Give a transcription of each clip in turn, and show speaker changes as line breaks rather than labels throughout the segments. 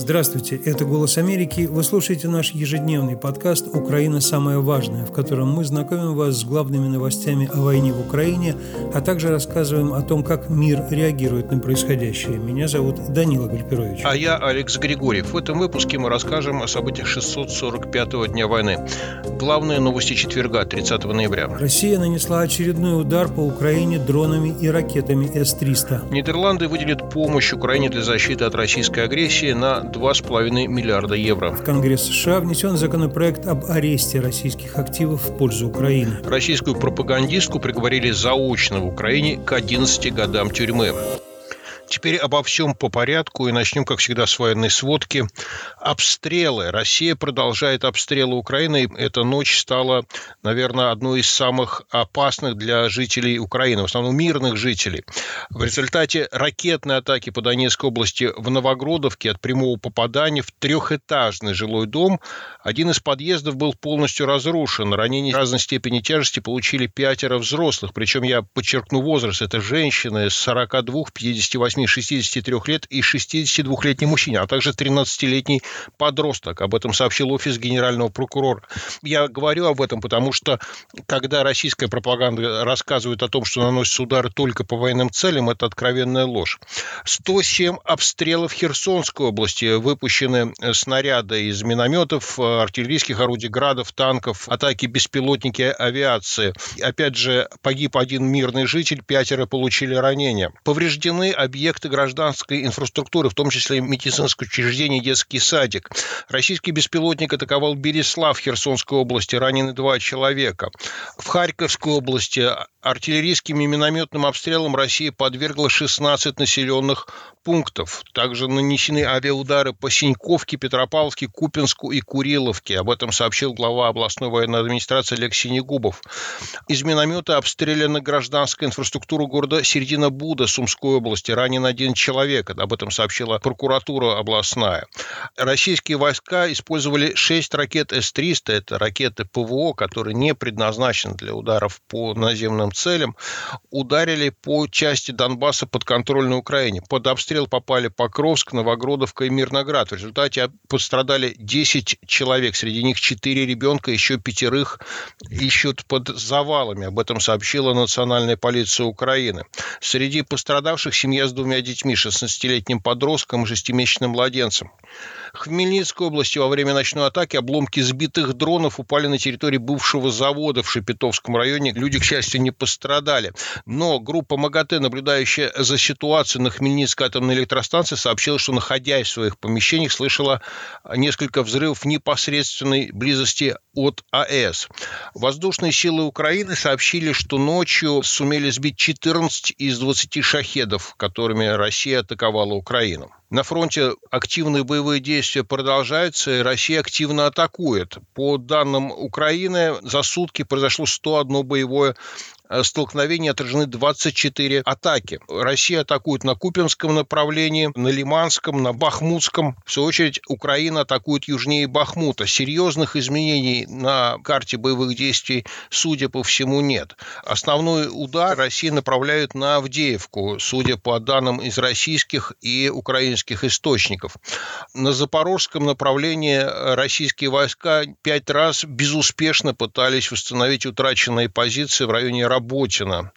Здравствуйте, это «Голос Америки». Вы слушаете наш ежедневный подкаст «Украина. Самое важное», в котором мы знакомим вас с главными новостями о войне в Украине, а также рассказываем о том, как мир реагирует на происходящее. Меня зовут Данила Гальперович.
А я Алекс Григорьев. В этом выпуске мы расскажем о событиях 645-го дня войны. Главные новости четверга, 30 ноября.
Россия нанесла очередной удар по Украине дронами и ракетами С-300.
Нидерланды выделят помощь Украине для защиты от российской агрессии на 2,5 миллиарда евро.
В Конгресс США внесен законопроект об аресте российских активов в пользу Украины.
Российскую пропагандистку приговорили заочно в Украине к 11 годам тюрьмы. Теперь обо всем по порядку и начнем, как всегда, с военной сводки. Обстрелы. Россия продолжает обстрелы Украины. Эта ночь стала, наверное, одной из самых опасных для жителей Украины, в основном мирных жителей. В результате ракетной атаки по Донецкой области в Новогродовке от прямого попадания в трехэтажный жилой дом один из подъездов был полностью разрушен. Ранения разной степени тяжести получили пятеро взрослых. Причем я подчеркну возраст. Это женщины с 42, 58 63 лет и 62-летний мужчина, а также 13-летний подросток. Об этом сообщил офис генерального прокурора. Я говорю об этом, потому что когда российская пропаганда рассказывает о том, что наносятся удары только по военным целям, это откровенная ложь. 107 обстрелов Херсонской области. Выпущены снаряды из минометов, артиллерийских орудий, градов, танков, атаки беспилотники авиации. Опять же, погиб один мирный житель, пятеро получили ранения. Повреждены объекты объекты гражданской инфраструктуры, в том числе медицинское учреждение, детский садик. Российский беспилотник атаковал Береслав Херсонской области, ранены два человека. В Харьковской области артиллерийским и минометным обстрелом Россия подвергла 16 населенных пунктов. Также нанесены авиаудары по Синьковке, Петропавловске, Купинску и Куриловке. Об этом сообщил глава областной военной администрации Олег Синегубов. Из миномета обстреляна гражданская инфраструктура города Середина Буда Сумской области. Ранен ранен один человек. Об этом сообщила прокуратура областная. Российские войска использовали 6 ракет С-300. Это ракеты ПВО, которые не предназначены для ударов по наземным целям. Ударили по части Донбасса под контрольной Украине. Под обстрел попали Покровск, Новогродовка и Мирноград. В результате пострадали 10 человек. Среди них 4 ребенка, еще пятерых ищут под завалами. Об этом сообщила Национальная полиция Украины. Среди пострадавших семья с двумя детьми, 16-летним подростком и шестимесячным младенцем. В Хмельницкой области во время ночной атаки обломки сбитых дронов упали на территории бывшего завода в Шепетовском районе. Люди, к счастью, не пострадали. Но группа МАГАТЭ, наблюдающая за ситуацией на Хмельницкой атомной электростанции, сообщила, что, находясь в своих помещениях, слышала несколько взрывов в непосредственной близости от АЭС. Воздушные силы Украины сообщили, что ночью сумели сбить 14 из 20 шахедов, которыми Россия атаковала Украину. На фронте активные боевые действия продолжаются, и Россия активно атакует. По данным Украины, за сутки произошло 101 боевое Э, столкновений отражены 24 атаки. Россия атакует на Купинском направлении, на Лиманском, на Бахмутском. В свою очередь, Украина атакует южнее Бахмута. Серьезных изменений на карте боевых действий, судя по всему, нет. Основной удар Россия направляет на Авдеевку, судя по данным из российских и украинских источников. На Запорожском направлении российские войска пять раз безуспешно пытались восстановить утраченные позиции в районе Раб Работина.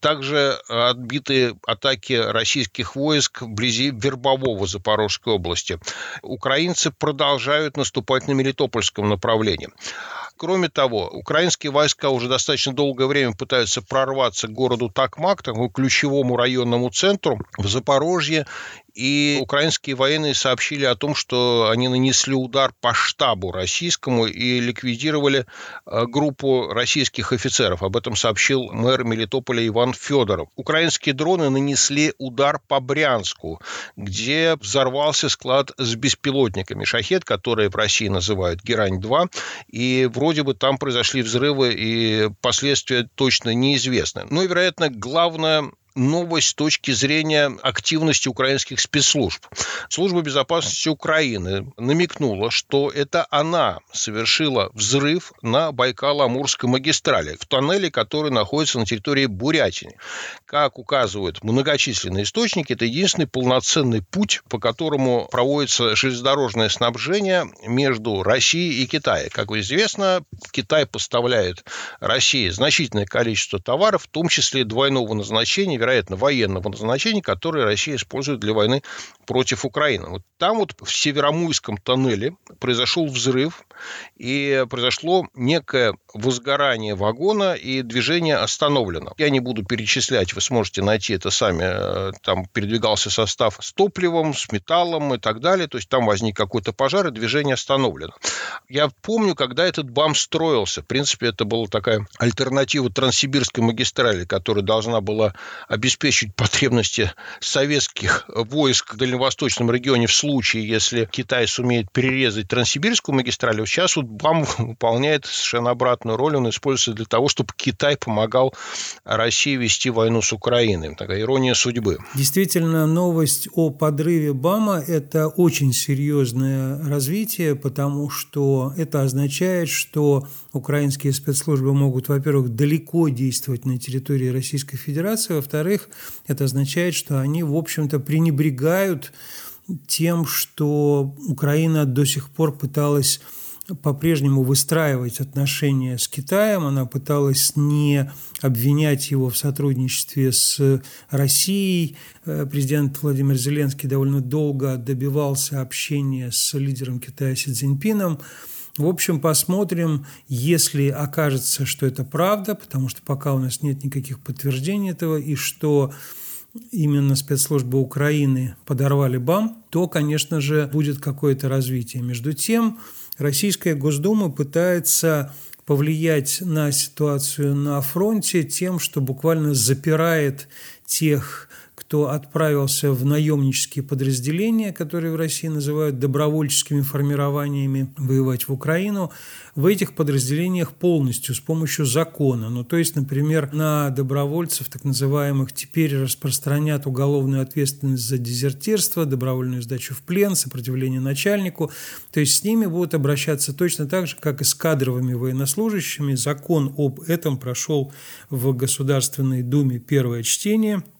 Также отбиты атаки российских войск вблизи Вербового Запорожской области. Украинцы продолжают наступать на Мелитопольском направлении. Кроме того, украинские войска уже достаточно долгое время пытаются прорваться к городу Такмак, такому ключевому районному центру в Запорожье, и украинские военные сообщили о том, что они нанесли удар по штабу российскому и ликвидировали э, группу российских офицеров. Об этом сообщил мэр Мелитополя Иван Федоров. Украинские дроны нанесли удар по Брянску, где взорвался склад с беспилотниками «Шахет», которые в России называют «Герань-2», и вроде бы там произошли взрывы, и последствия точно неизвестны. Но, вероятно, главное новость с точки зрения активности украинских спецслужб. Служба безопасности Украины намекнула, что это она совершила взрыв на Байкало-Амурской магистрали, в тоннеле, который находится на территории Бурятии. Как указывают многочисленные источники, это единственный полноценный путь, по которому проводится железнодорожное снабжение между Россией и Китаем. Как известно, Китай поставляет России значительное количество товаров, в том числе двойного назначения, вероятно, военного назначения, которые Россия использует для войны против Украины. Вот там вот в Северомуйском тоннеле произошел взрыв, и произошло некое возгорание вагона, и движение остановлено. Я не буду перечислять, вы сможете найти это сами. Э, там передвигался состав с топливом, с металлом и так далее. То есть там возник какой-то пожар, и движение остановлено. Я помню, когда этот БАМ строился. В принципе, это была такая альтернатива Транссибирской магистрали, которая должна была обеспечить потребности советских войск в дальневосточном регионе в случае, если Китай сумеет перерезать Транссибирскую магистраль. Сейчас вот БАМ выполняет совершенно обратную роль. Он используется для того, чтобы Китай помогал России вести войну с Украиной. Такая ирония судьбы.
Действительно, новость о подрыве БАМа – это очень серьезное развитие, потому что это означает, что украинские спецслужбы могут, во-первых, далеко действовать на территории Российской Федерации, во-вторых, это означает, что они, в общем-то, пренебрегают тем, что Украина до сих пор пыталась по-прежнему выстраивать отношения с Китаем, она пыталась не обвинять его в сотрудничестве с Россией. Э, президент Владимир Зеленский довольно долго добивался общения с лидером Китая Си Цзиньпином. В общем, посмотрим, если окажется, что это правда, потому что пока у нас нет никаких подтверждений этого, и что именно спецслужбы Украины подорвали БАМ, то, конечно же, будет какое-то развитие. Между тем, Российская Госдума пытается повлиять на ситуацию на фронте тем, что буквально запирает тех кто отправился в наемнические подразделения, которые в России называют добровольческими формированиями, воевать в Украину, в этих подразделениях полностью с помощью закона. Ну, то есть, например, на добровольцев, так называемых, теперь распространят уголовную ответственность за дезертирство, добровольную сдачу в плен, сопротивление начальнику. То есть с ними будут обращаться точно так же, как и с кадровыми военнослужащими. Закон об этом прошел в Государственной Думе первое чтение –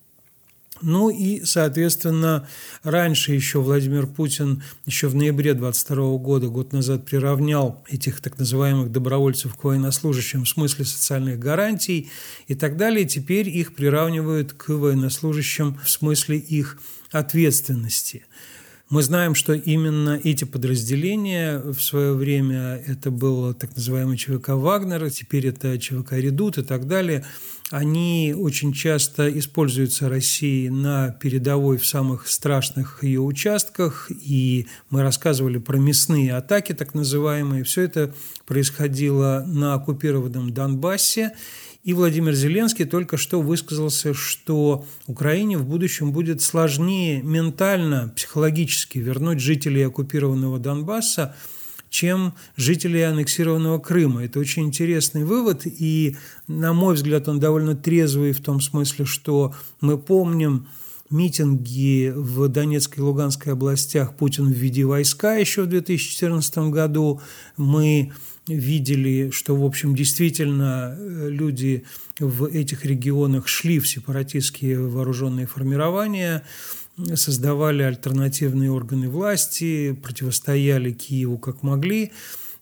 ну и, соответственно, раньше еще Владимир Путин, еще в ноябре 22 года, год назад, приравнял этих так называемых добровольцев к военнослужащим в смысле социальных гарантий и так далее. Теперь их приравнивают к военнослужащим в смысле их ответственности. Мы знаем, что именно эти подразделения в свое время, это был так называемый ЧВК «Вагнер», теперь это ЧВК «Редут» и так далее, они очень часто используются Россией на передовой в самых страшных ее участках, и мы рассказывали про мясные атаки, так называемые. Все это происходило на оккупированном Донбассе, и Владимир Зеленский только что высказался, что Украине в будущем будет сложнее ментально, психологически вернуть жителей оккупированного Донбасса, чем жителей аннексированного Крыма. Это очень интересный вывод, и, на мой взгляд, он довольно трезвый в том смысле, что мы помним митинги в Донецкой и Луганской областях Путин введи войска еще в 2014 году. Мы видели, что, в общем, действительно э, люди в этих регионах шли в сепаратистские вооруженные формирования, создавали альтернативные органы власти, противостояли Киеву как могли.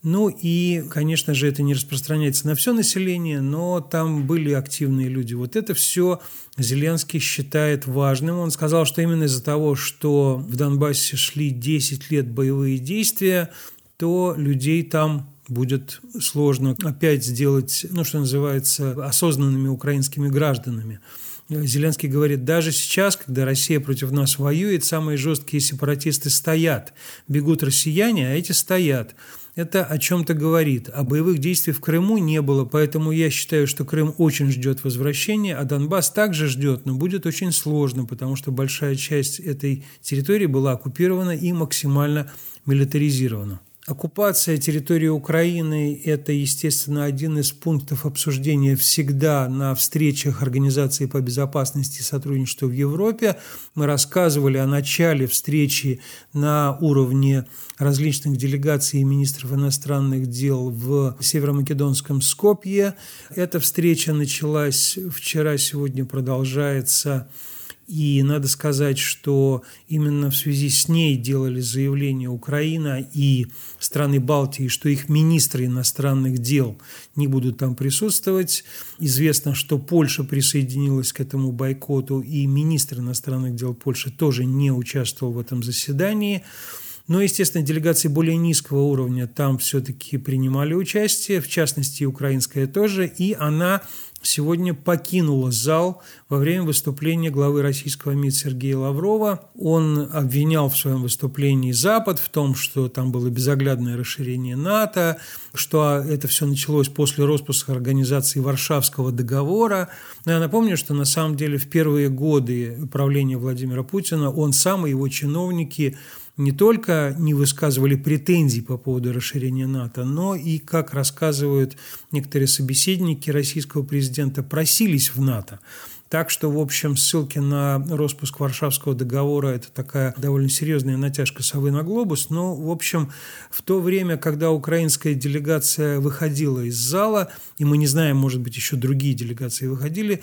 Ну и, конечно же, это не распространяется на все население, но там были активные люди. Вот это все Зеленский считает важным. Он сказал, что именно из-за того, что в Донбассе шли 10 лет боевые действия, то людей там будет сложно опять сделать, ну, что называется, осознанными украинскими гражданами. Зеленский говорит, даже сейчас, когда Россия против нас воюет, самые жесткие сепаратисты стоят. Бегут россияне, а эти стоят. Это о чем-то говорит. А боевых действий в Крыму не было, поэтому я считаю, что Крым очень ждет возвращения, а Донбасс также ждет, но будет очень сложно, потому что большая часть этой территории была оккупирована и максимально милитаризирована. Оккупация территории Украины – это, естественно, один из пунктов обсуждения всегда на встречах Организации по безопасности и сотрудничеству в Европе. Мы рассказывали о начале встречи на уровне различных делегаций и министров иностранных дел в Северомакедонском Скопье. Эта встреча началась вчера, сегодня продолжается – и надо сказать, что именно в связи с ней делали заявление Украина и страны Балтии, что их министры иностранных дел не будут там присутствовать. Известно, что Польша присоединилась к этому бойкоту, и министр иностранных дел Польши тоже не участвовал в этом заседании. Но, естественно, делегации более низкого уровня там все-таки принимали участие, в частности, украинская тоже, и она сегодня покинула зал во время выступления главы российского МИД Сергея Лаврова. Он обвинял в своем выступлении Запад в том, что там было безоглядное расширение НАТО, что это все началось после распуска организации Варшавского договора. Но я напомню, что на самом деле в первые годы правления Владимира Путина он сам и его чиновники не только не высказывали претензий по поводу расширения НАТО, но и, как рассказывают некоторые собеседники российского президента, просились в НАТО. Так что, в общем, ссылки на распуск Варшавского договора – это такая довольно серьезная натяжка совы на глобус. Но, в общем, в то время, когда украинская делегация выходила из зала, и мы не знаем, может быть, еще другие делегации выходили,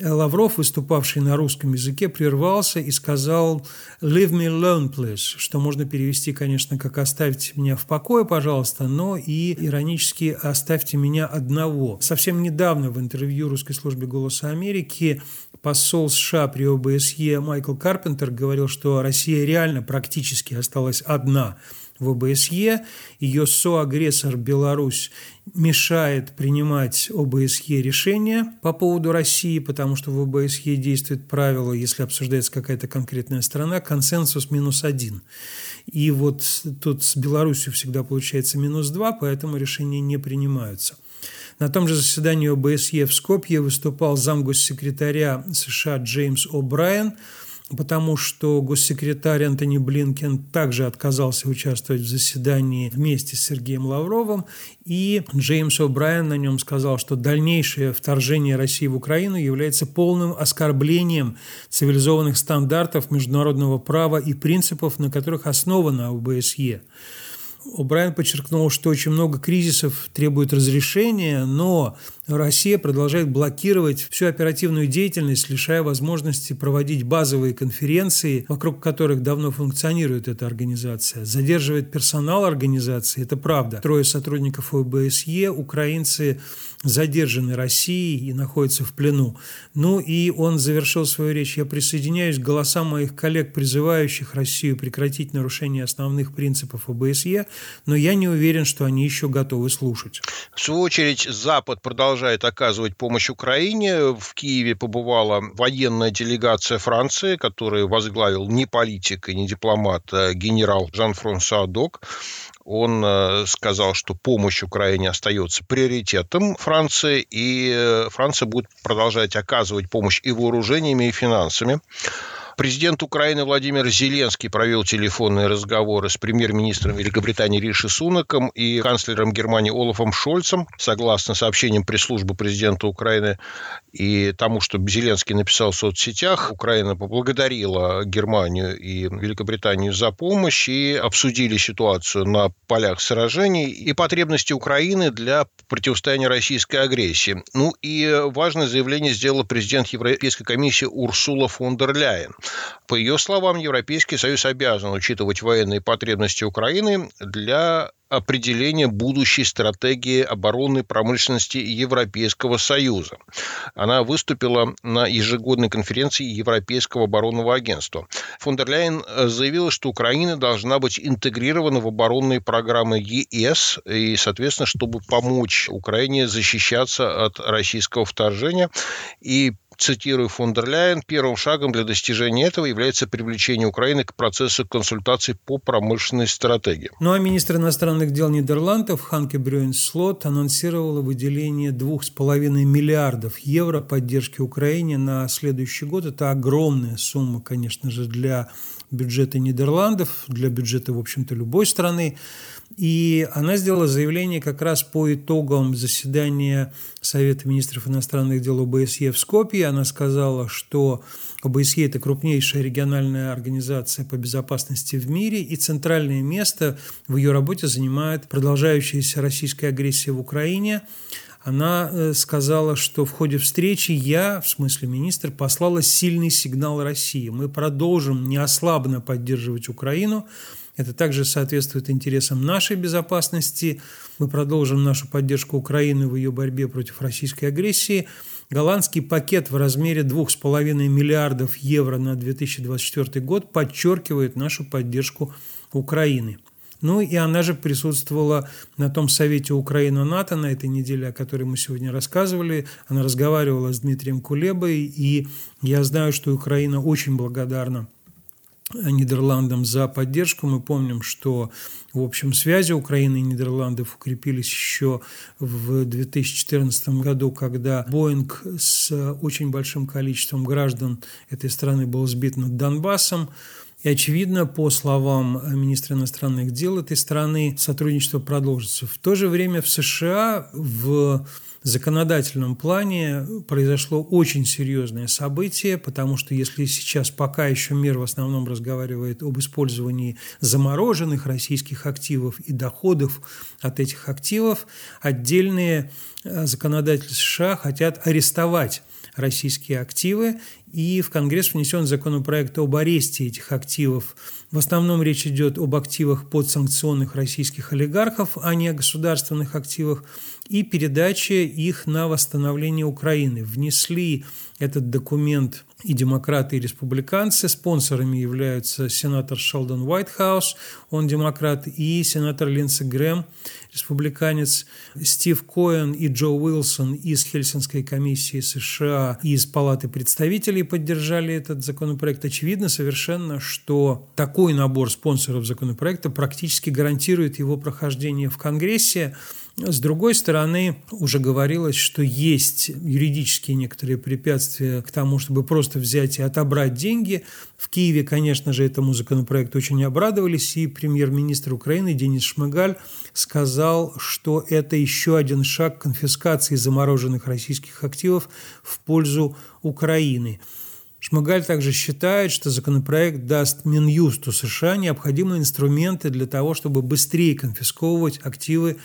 Лавров, выступавший на русском языке, прервался и сказал «Leave me alone, please», что можно перевести, конечно, как «оставьте меня в покое, пожалуйста», но и иронически «оставьте меня одного». Совсем недавно в интервью русской службе «Голоса Америки» посол США при ОБСЕ Майкл Карпентер говорил, что Россия реально практически осталась одна – в ОБСЕ. Ее соагрессор Беларусь мешает принимать ОБСЕ решения по поводу России, потому что в ОБСЕ действует правило, если обсуждается какая-то конкретная страна, консенсус минус один. И вот тут с Беларусью всегда получается минус два, поэтому решения не принимаются. На том же заседании ОБСЕ в Скопье выступал замгоссекретаря США Джеймс О'Брайен – потому что госсекретарь Антони Блинкен также отказался участвовать в заседании вместе с Сергеем Лавровым, и Джеймс О'Брайен на нем сказал, что дальнейшее вторжение России в Украину является полным оскорблением цивилизованных стандартов международного права и принципов, на которых основана ОБСЕ. О'Брайен подчеркнул, что очень много кризисов требует разрешения, но Россия продолжает блокировать всю оперативную деятельность, лишая возможности проводить базовые конференции, вокруг которых давно функционирует эта организация. Задерживает персонал организации, это правда. Трое сотрудников ОБСЕ, украинцы, задержаны Россией и находятся в плену. Ну и он завершил свою речь. Я присоединяюсь к голосам моих коллег, призывающих Россию прекратить нарушение основных принципов ОБСЕ, но я не уверен, что они еще готовы слушать.
В свою очередь, Запад продолжает оказывать помощь Украине. В Киеве побывала военная делегация Франции, которую возглавил не политик и не дипломат, а генерал Жан-Франсуа Док. Он э, сказал, что помощь Украине остается приоритетом Франции, и э, Франция будет продолжать оказывать помощь и вооружениями, и финансами. Президент Украины Владимир Зеленский провел телефонные разговоры с премьер-министром Великобритании Риши Сунаком и канцлером Германии Олафом Шольцем. Согласно сообщениям пресс-службы президента Украины и тому, что Зеленский написал в соцсетях, Украина поблагодарила Германию и Великобританию за помощь и обсудили ситуацию на полях сражений и потребности Украины для противостояния российской агрессии. Ну и важное заявление сделала президент Европейской комиссии Урсула фон дер Ляйен. По ее словам, Европейский Союз обязан учитывать военные потребности Украины для определения будущей стратегии оборонной промышленности Европейского Союза. Она выступила на ежегодной конференции Европейского оборонного агентства. Фон дер Ляйен заявила, что Украина должна быть интегрирована в оборонные программы ЕС, и, соответственно, чтобы помочь Украине защищаться от российского вторжения. И цитирую фон дер Ляйен, первым шагом для достижения этого является привлечение Украины к процессу консультаций по промышленной стратегии.
Ну а министр иностранных дел Нидерландов Ханке Брюен Слот анонсировала выделение 2,5 миллиардов евро поддержки Украине на следующий год. Это огромная сумма, конечно же, для бюджета Нидерландов, для бюджета, в общем-то, любой страны. И она сделала заявление как раз по итогам заседания Совета министров иностранных дел ОБСЕ в Скопье. Она сказала, что ОБСЕ – это крупнейшая региональная организация по безопасности в мире, и центральное место в ее работе занимает продолжающаяся российская агрессия в Украине. Она э, сказала, что в ходе встречи я, в смысле министр, послала сильный сигнал России. Мы продолжим неослабно поддерживать Украину, это также соответствует интересам нашей безопасности. Мы продолжим нашу поддержку Украины в ее борьбе против российской агрессии. Голландский пакет в размере 2,5 миллиардов евро на 2024 год подчеркивает нашу поддержку Украины. Ну и она же присутствовала на том совете Украина-НАТО на этой неделе, о которой мы сегодня рассказывали. Она разговаривала с Дмитрием Кулебой, и я знаю, что Украина очень благодарна Нидерландам за поддержку. Мы помним, что, в общем, связи Украины и Нидерландов укрепились еще в 2014 году, когда Боинг с очень большим количеством граждан этой страны был сбит над Донбассом. И, очевидно, по словам министра иностранных дел этой страны, сотрудничество продолжится. В то же время в США в законодательном плане произошло очень серьезное событие, потому что если сейчас пока еще мир в основном разговаривает об использовании замороженных российских активов и доходов от этих активов, отдельные э, законодатели США хотят арестовать российские активы, и в Конгресс внесен законопроект об аресте этих активов. В основном речь идет об активах подсанкционных российских олигархов, а не о государственных активах, и передаче их на восстановление Украины. Внесли этот документ и демократы, и республиканцы. Спонсорами являются сенатор Шелдон Уайтхаус, он демократ, и сенатор Линдси Грэм, республиканец, Стив Коэн и Джо Уилсон из Хельсинской комиссии США и из Палаты представителей поддержали этот законопроект. Очевидно совершенно, что такой набор спонсоров законопроекта практически гарантирует его прохождение в Конгрессе. С другой стороны, уже говорилось, что есть юридические некоторые препятствия к тому, чтобы просто взять и отобрать деньги. В Киеве, конечно же, этому законопроекту очень обрадовались, и премьер-министр Украины Денис Шмыгаль сказал, что это еще один шаг конфискации замороженных российских активов в пользу Украины. Шмыгаль также считает, что законопроект даст Минюсту США необходимые инструменты для того, чтобы быстрее конфисковывать активы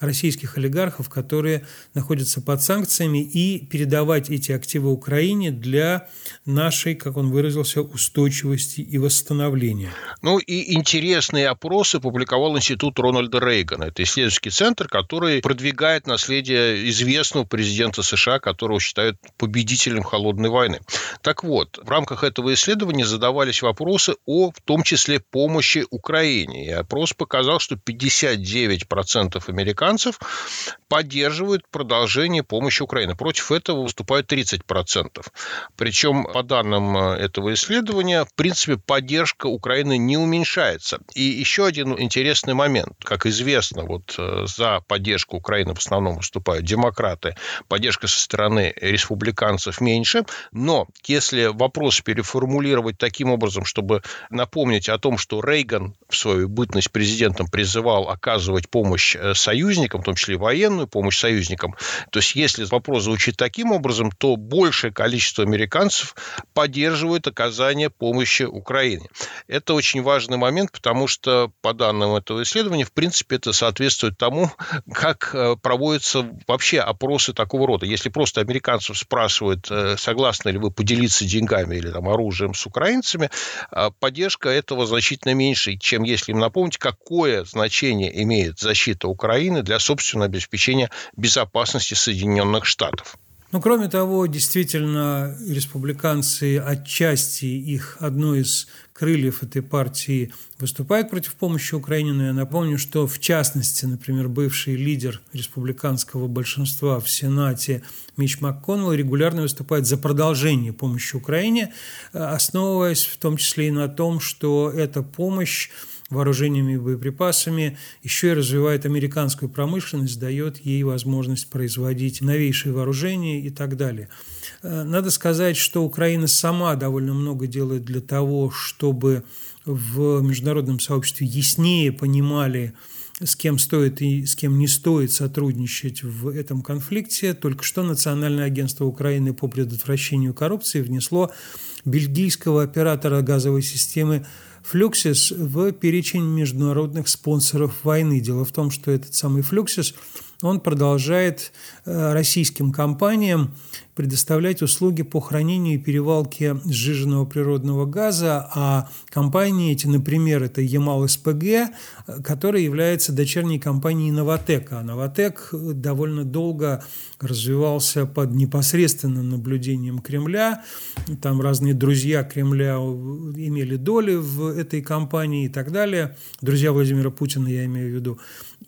российских олигархов, которые находятся под санкциями, и передавать эти активы Украине для нашей, как он выразился, устойчивости и восстановления.
Ну и интересные опросы публиковал Институт Рональда Рейгана. Это исследовательский центр, который продвигает наследие известного президента США, которого считают победителем холодной войны. Так вот, в рамках этого исследования задавались вопросы о, в том числе, помощи Украине. И опрос показал, что 59% американцев американцев поддерживают продолжение помощи Украине. Против этого выступают 30%. Причем, по данным э, этого исследования, в принципе, поддержка Украины не уменьшается. И еще один интересный момент. Как известно, вот э, за поддержку Украины в основном выступают демократы, поддержка со стороны республиканцев меньше. Но если вопрос переформулировать таким образом, чтобы напомнить о том, что Рейган в свою бытность президентом призывал оказывать помощь э, союзникам, союзникам, в том числе военную помощь союзникам. То есть, если вопрос звучит таким образом, то большее количество американцев поддерживает оказание помощи Украине. Это очень важный момент, потому что, по данным этого исследования, в принципе, это соответствует тому, как э, проводятся вообще опросы такого рода. Если просто американцев спрашивают, э, согласны ли вы поделиться деньгами или там, оружием с украинцами, а поддержка этого значительно меньше, чем если им напомнить, какое значение имеет защита Украины для собственного обеспечения безопасности Соединенных Штатов.
Ну, кроме того, действительно, республиканцы отчасти их одно из крыльев этой партии выступают против помощи Украине, но я напомню, что в частности, например, бывший лидер республиканского большинства в Сенате Мич МакКоннелл регулярно выступает за продолжение помощи Украине, основываясь в том числе и на том, что эта помощь вооружениями и боеприпасами, еще и развивает американскую промышленность, дает ей возможность производить новейшие вооружения и так далее. Э, надо сказать, что Украина сама довольно много делает для того, чтобы в международном сообществе яснее понимали с кем стоит и с кем не стоит сотрудничать в этом конфликте. Только что Национальное агентство Украины по предотвращению коррупции внесло бельгийского оператора газовой системы Флюксис в перечень международных спонсоров войны. Дело в том, что этот самый Флюксис – он продолжает э, российским компаниям предоставлять услуги по хранению и перевалке сжиженного природного газа, а компании эти, например, это Ямал СПГ, которая является дочерней компанией Новотека. А Новотек довольно долго развивался под непосредственным наблюдением Кремля. Там разные друзья Кремля имели доли в этой компании и так далее. Друзья Владимира Путина, я имею в виду.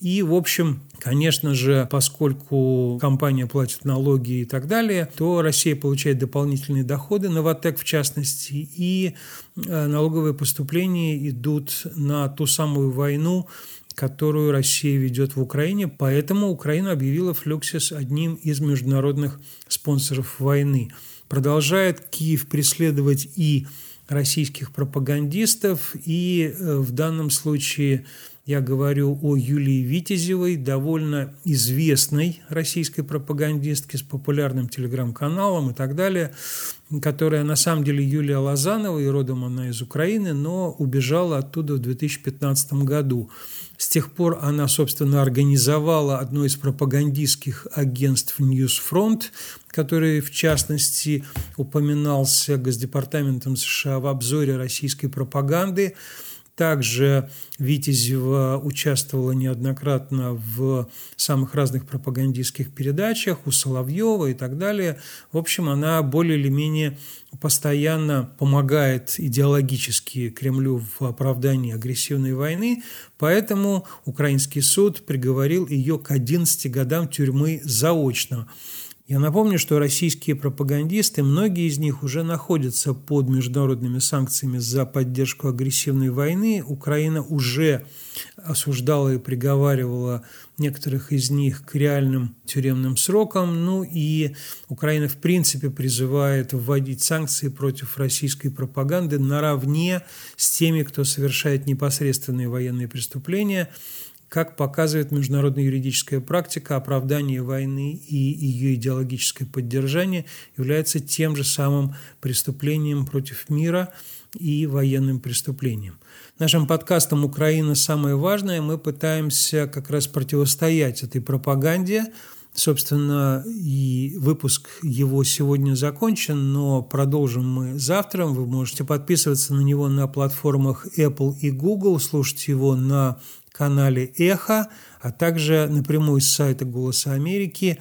И, в общем, конечно же, поскольку компания платит налоги и так далее, то Россия получает дополнительные доходы, Новотек в частности, и э, налоговые поступления идут на ту самую войну, которую Россия ведет в Украине. Поэтому Украина объявила Флюксис одним из международных спонсоров войны. Продолжает Киев преследовать и российских пропагандистов, и э, в данном случае я говорю о Юлии Витязевой, довольно известной российской пропагандистке с популярным телеграм-каналом и так далее, которая на самом деле Юлия Лозанова, и родом она из Украины, но убежала оттуда в 2015 году. С тех пор она, собственно, организовала одно из пропагандистских агентств Newsfront, который, в частности, упоминался Госдепартаментом США в обзоре российской пропаганды. Также Витязева участвовала неоднократно в самых разных пропагандистских передачах, у Соловьева и так далее. В общем, она более или менее постоянно помогает идеологически Кремлю в оправдании агрессивной войны, поэтому украинский суд приговорил ее к 11 годам тюрьмы заочно. Я напомню, что российские пропагандисты, многие из них уже находятся под международными санкциями за поддержку агрессивной войны. Украина уже осуждала и приговаривала некоторых из них к реальным тюремным срокам. Ну и Украина, в принципе, призывает вводить санкции против российской пропаганды наравне с теми, кто совершает непосредственные военные преступления – как показывает международная юридическая практика, оправдание войны и ее идеологическое поддержание является тем же самым преступлением против мира и военным преступлением. Нашим подкастом «Украина. Самое важное» мы пытаемся как раз противостоять этой пропаганде, Собственно, и выпуск его сегодня закончен, но продолжим мы завтра. Вы можете подписываться на него на платформах Apple и Google, слушать его на канале «Эхо», а также напрямую с сайта «Голоса Америки».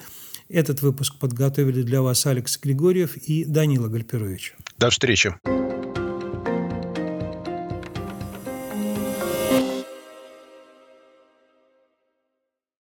Этот выпуск подготовили для вас Алекс Григорьев и Данила Гальперович.
До встречи.